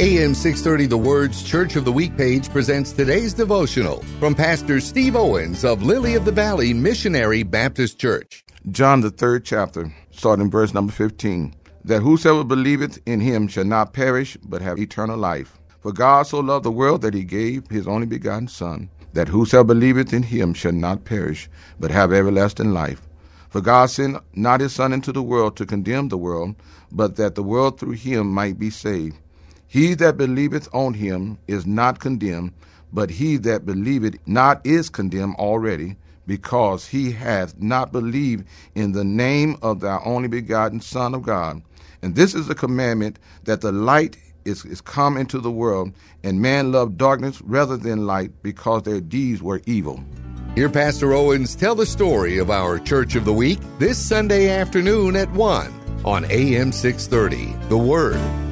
AM 630 The Word's Church of the Week page presents today's devotional from Pastor Steve Owens of Lily of the Valley Missionary Baptist Church. John, the third chapter, starting verse number 15. That whosoever believeth in him shall not perish, but have eternal life. For God so loved the world that he gave his only begotten Son, that whosoever believeth in him shall not perish, but have everlasting life. For God sent not his Son into the world to condemn the world, but that the world through him might be saved. He that believeth on him is not condemned, but he that believeth not is condemned already, because he hath not believed in the name of thy only begotten Son of God. And this is the commandment that the light is, is come into the world, and man loved darkness rather than light, because their deeds were evil. Hear Pastor Owens tell the story of our Church of the Week this Sunday afternoon at 1 on AM 630. The Word.